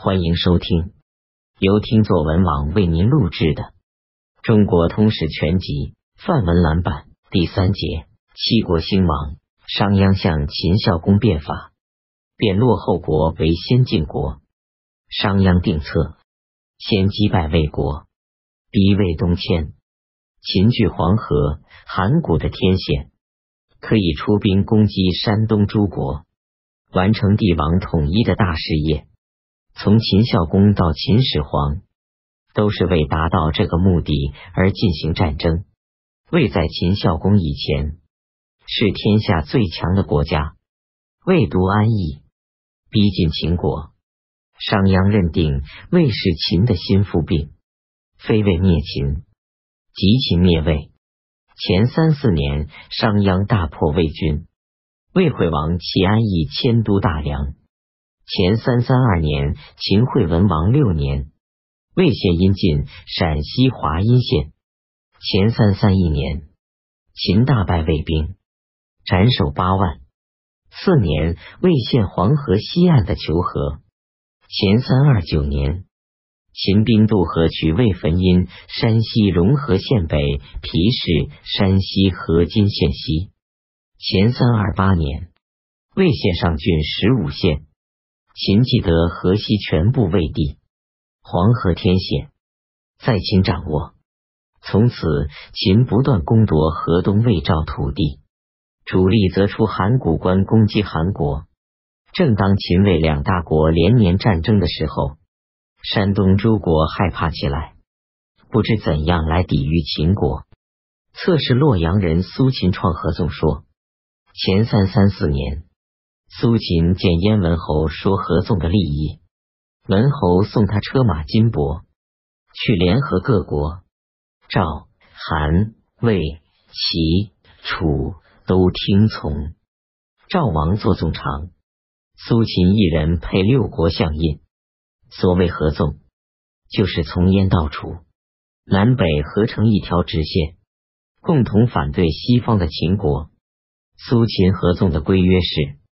欢迎收听由听作文网为您录制的《中国通史全集》范文蓝版第三节：七国兴亡，商鞅向秦孝公变法，变落后国为先进国。商鞅定策，先击败魏国，逼魏东迁。秦据黄河、函谷的天险，可以出兵攻击山东诸国，完成帝王统一的大事业。从秦孝公到秦始皇，都是为达到这个目的而进行战争。魏在秦孝公以前是天下最强的国家，魏独安邑，逼近秦国。商鞅认定魏是秦的心腹病，非魏灭秦，即秦灭魏。前三四年，商鞅大破魏军，魏惠王齐安邑迁都大梁。前三三二年，秦惠文王六年，魏献阴晋陕西华阴县。前三三一年，秦大败魏兵，斩首八万。次年，魏县黄河西岸的求和。前三二九年，秦兵渡河取魏汾阴山西融合县北，皮氏山西河津县西。前三二八年，魏县上郡十五县。秦既得河西全部魏地，黄河天险在秦掌握。从此，秦不断攻夺河东魏赵土地，主力则出函谷关攻击韩国。正当秦魏两大国连年战争的时候，山东诸国害怕起来，不知怎样来抵御秦国。测试洛阳人苏秦创合纵说：前三三四年。苏秦见燕文侯说合纵的利益，文侯送他车马金帛，去联合各国，赵、韩、魏、齐、楚都听从。赵王做纵长，苏秦一人配六国相印。所谓合纵，就是从燕到楚，南北合成一条直线，共同反对西方的秦国。苏秦合纵的规约是。